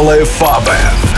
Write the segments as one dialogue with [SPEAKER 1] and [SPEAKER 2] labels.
[SPEAKER 1] Alle
[SPEAKER 2] Farben.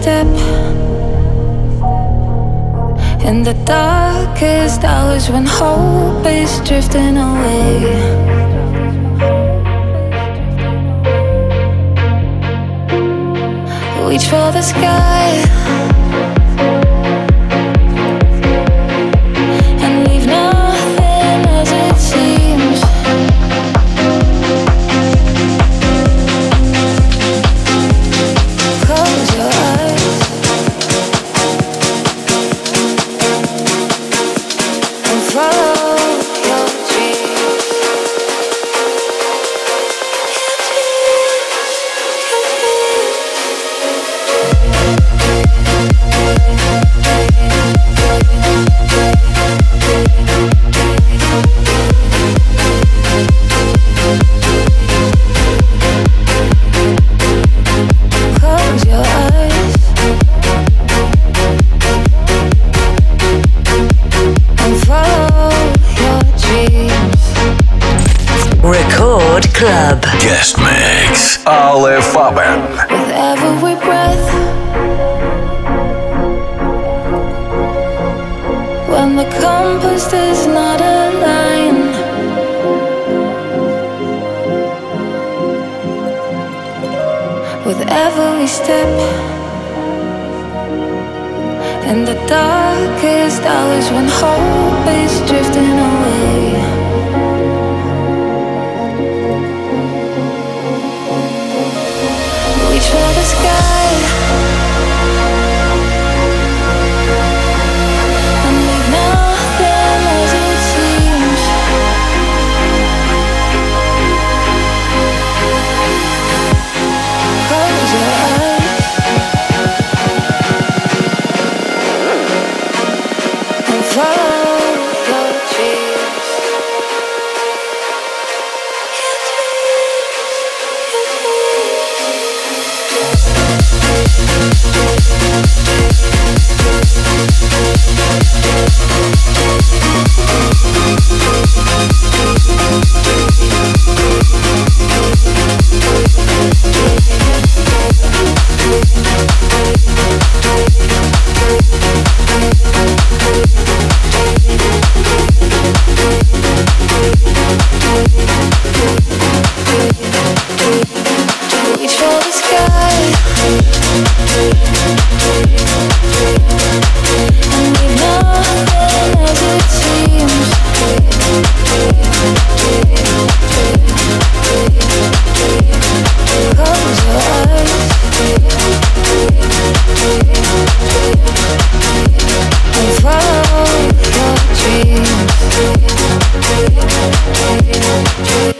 [SPEAKER 2] Step in the
[SPEAKER 3] darkest hours when hope is drifting away. Reach for the
[SPEAKER 2] sky. only step. And the darkest hours when hope is drifting away. Yeah, yeah,
[SPEAKER 1] yeah.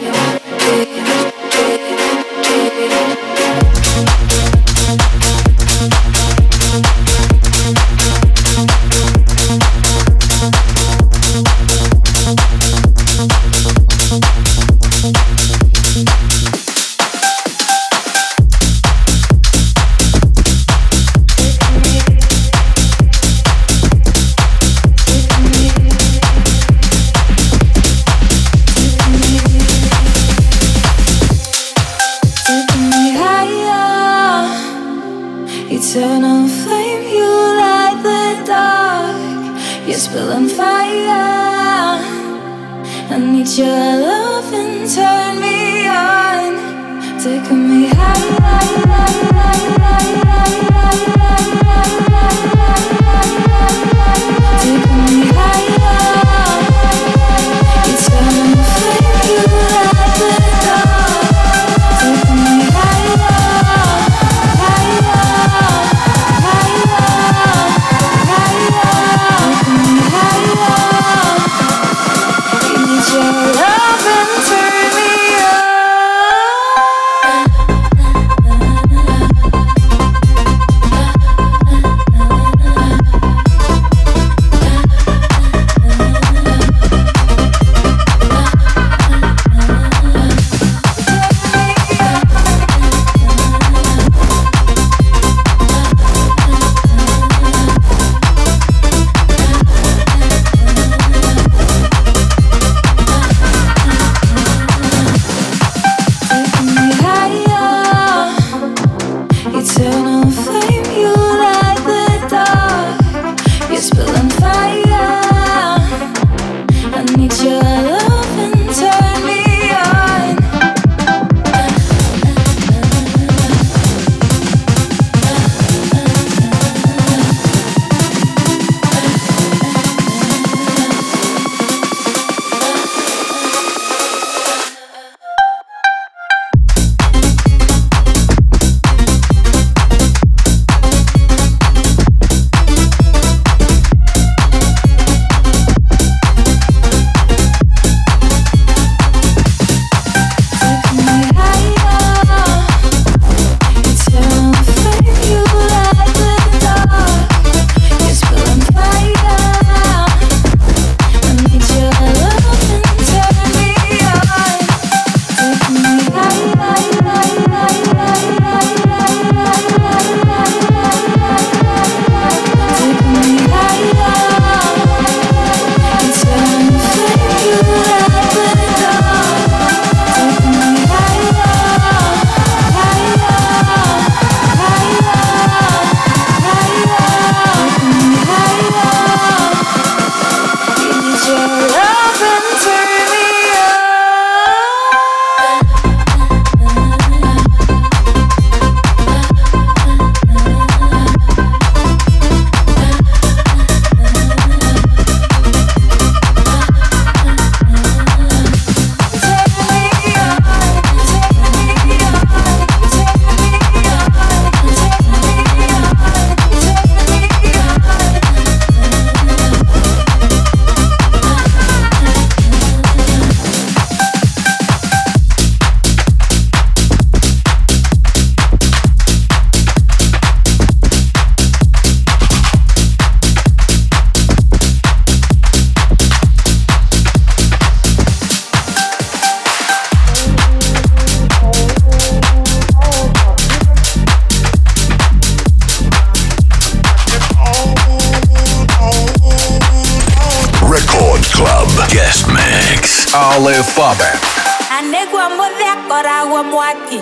[SPEAKER 1] Muthekora gwo mwaki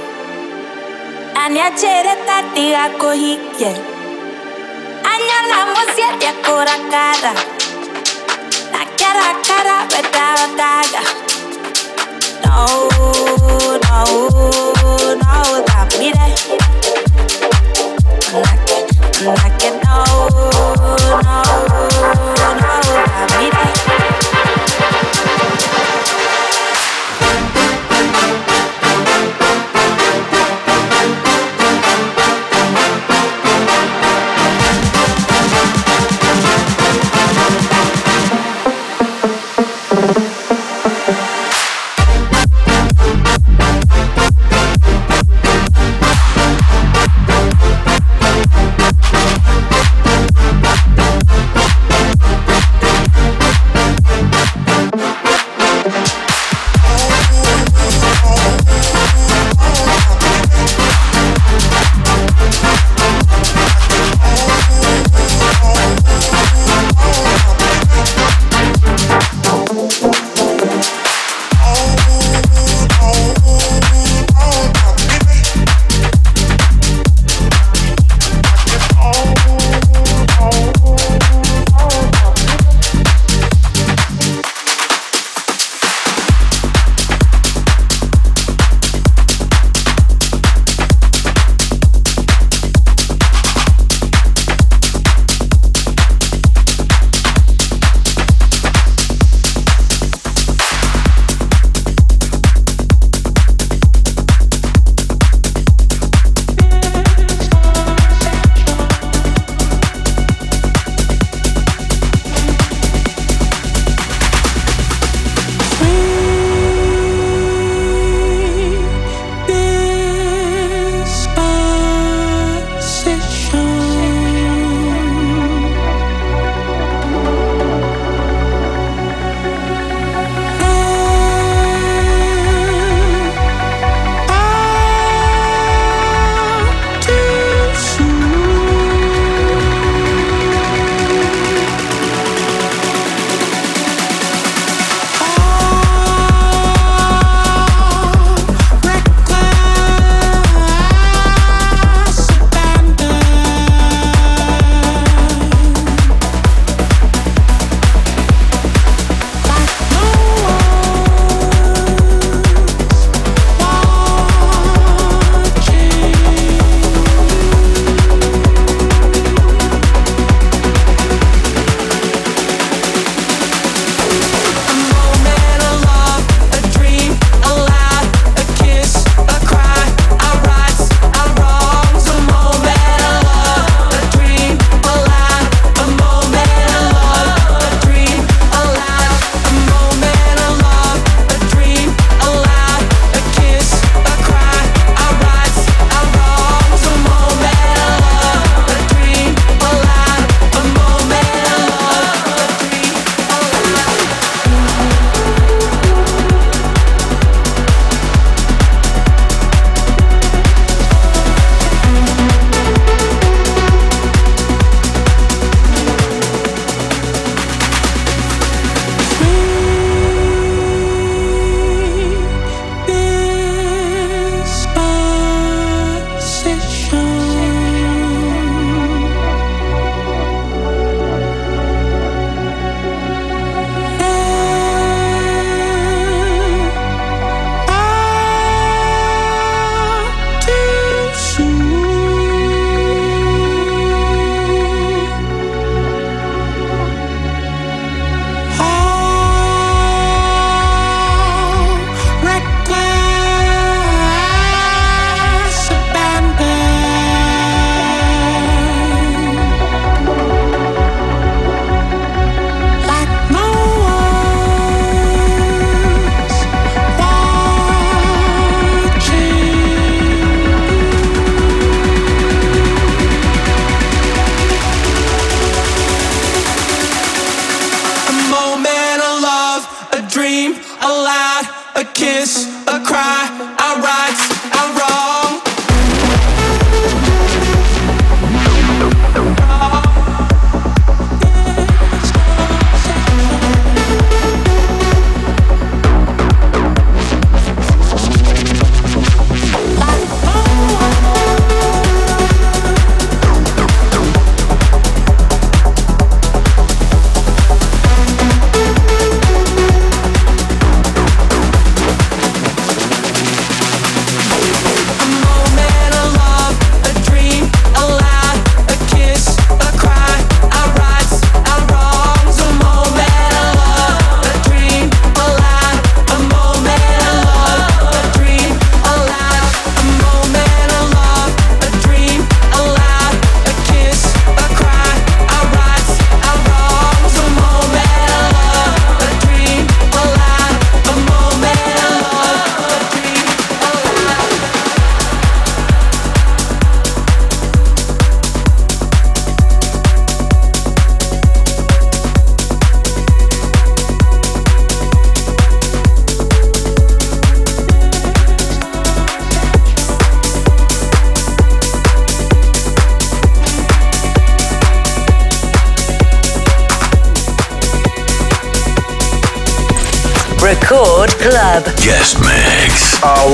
[SPEAKER 1] na nĩanjĩrĩte ndigakũhikie anyona mũciĩ ndĩkũrakara na kĩrakara wendawakaga no no no thamire nake nake no no no thamire
[SPEAKER 4] Record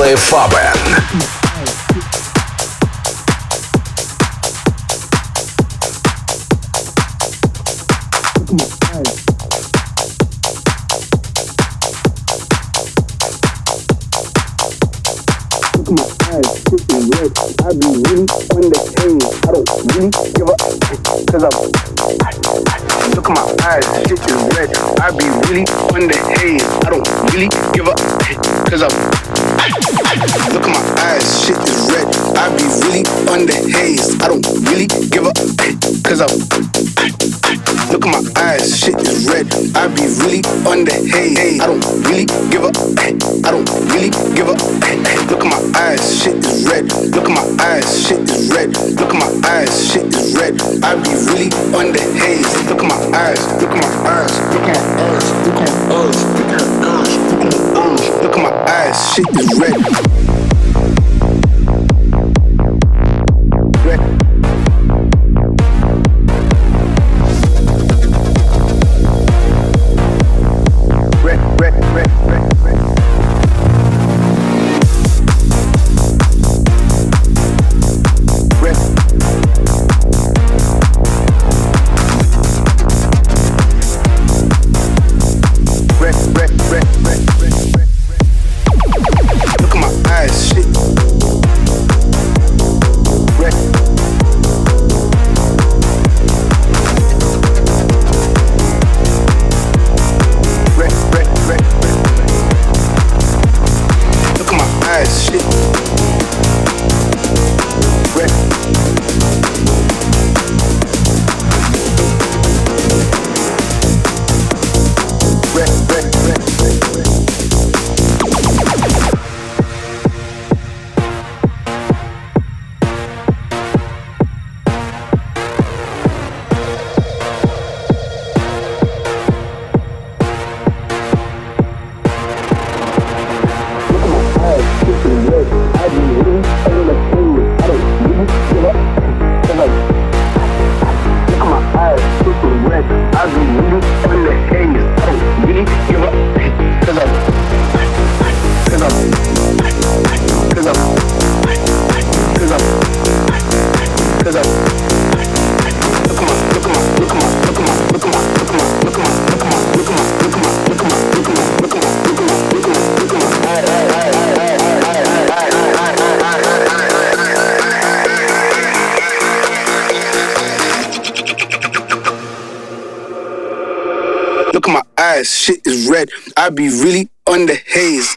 [SPEAKER 5] Белые фабы. On the haze. I don't really give up. I don't really give up. Look at my eyes, shit is red. Look at my eyes, shit is red. Look at my eyes, shit is red. I be really the haze. Look at my eyes, look at my eyes, look at my eyes, look at my eyes, look at my eyes, look at my eyes, look at my eyes, shit is red. Shit is red. I be really on the haze.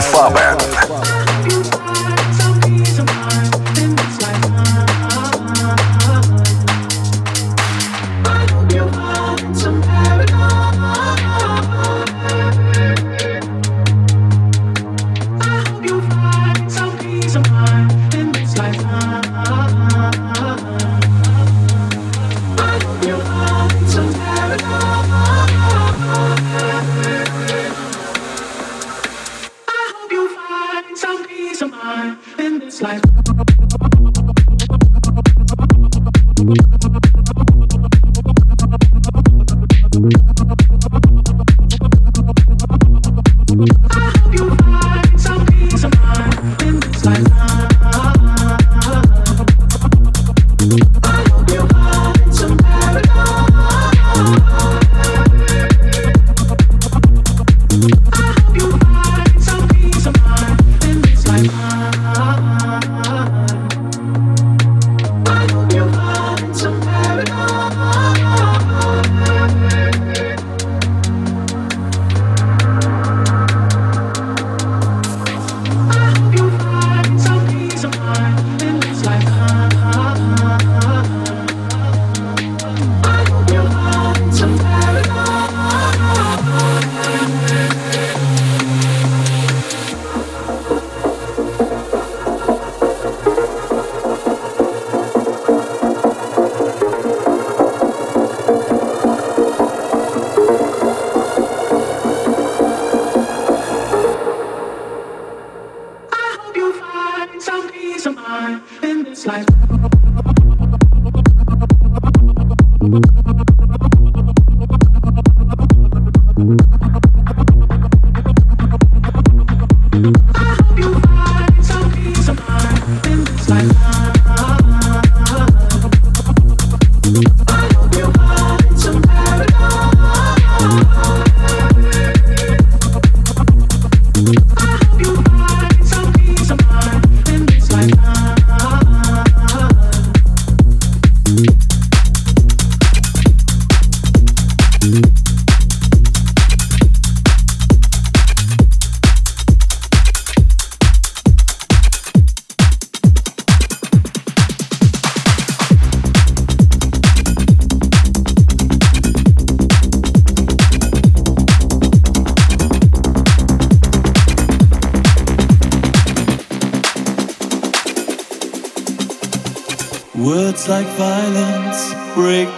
[SPEAKER 6] Club.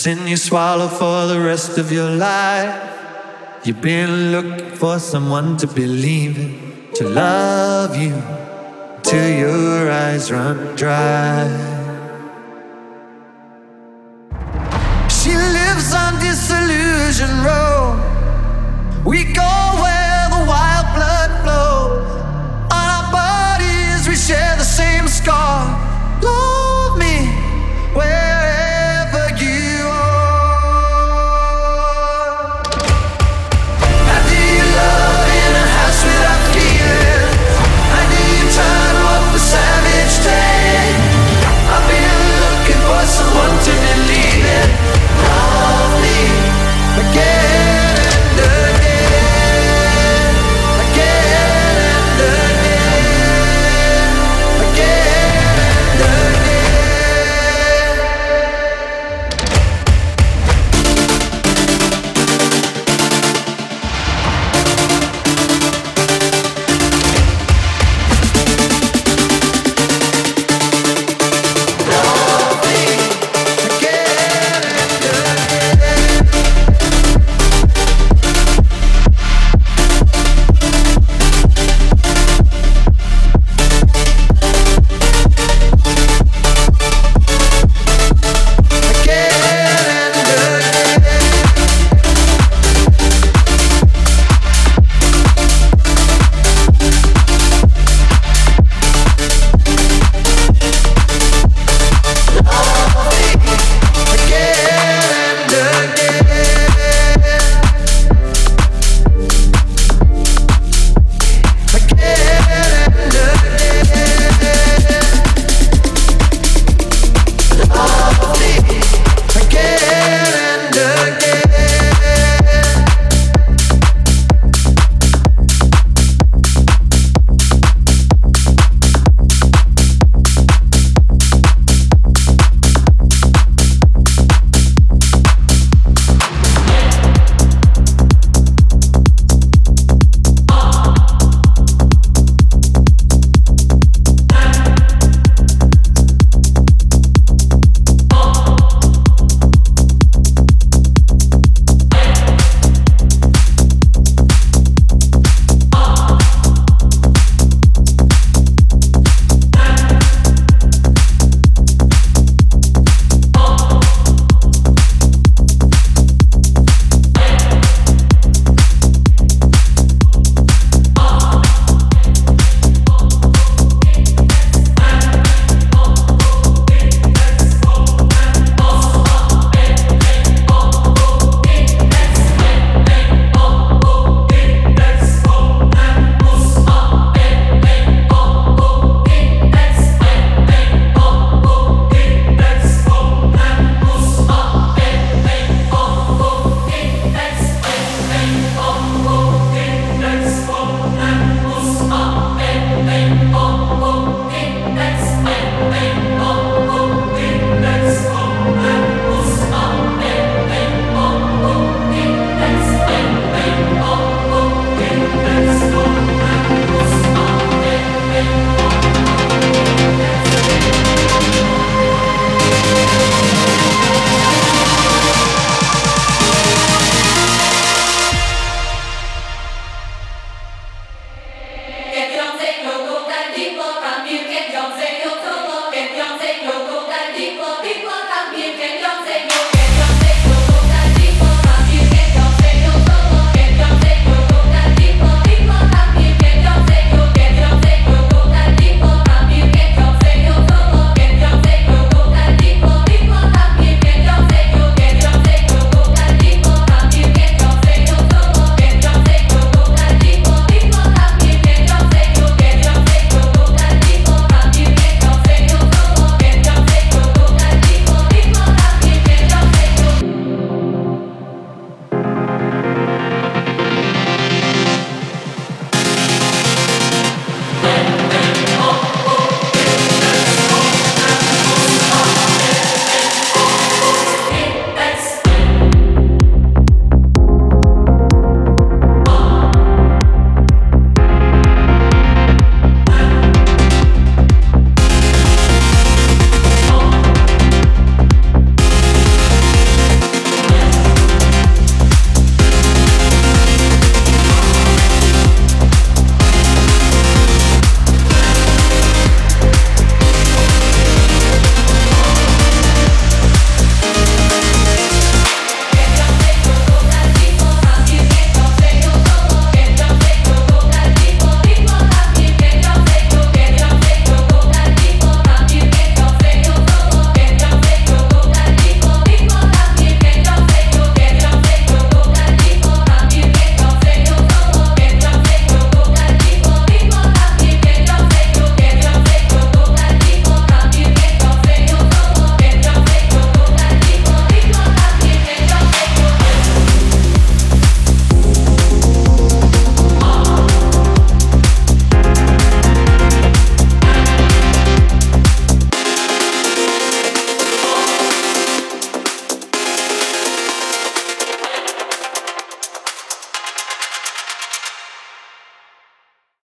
[SPEAKER 7] Sin you swallow for the rest of your life. You've been looking for someone to believe in, to love you, till your eyes run dry.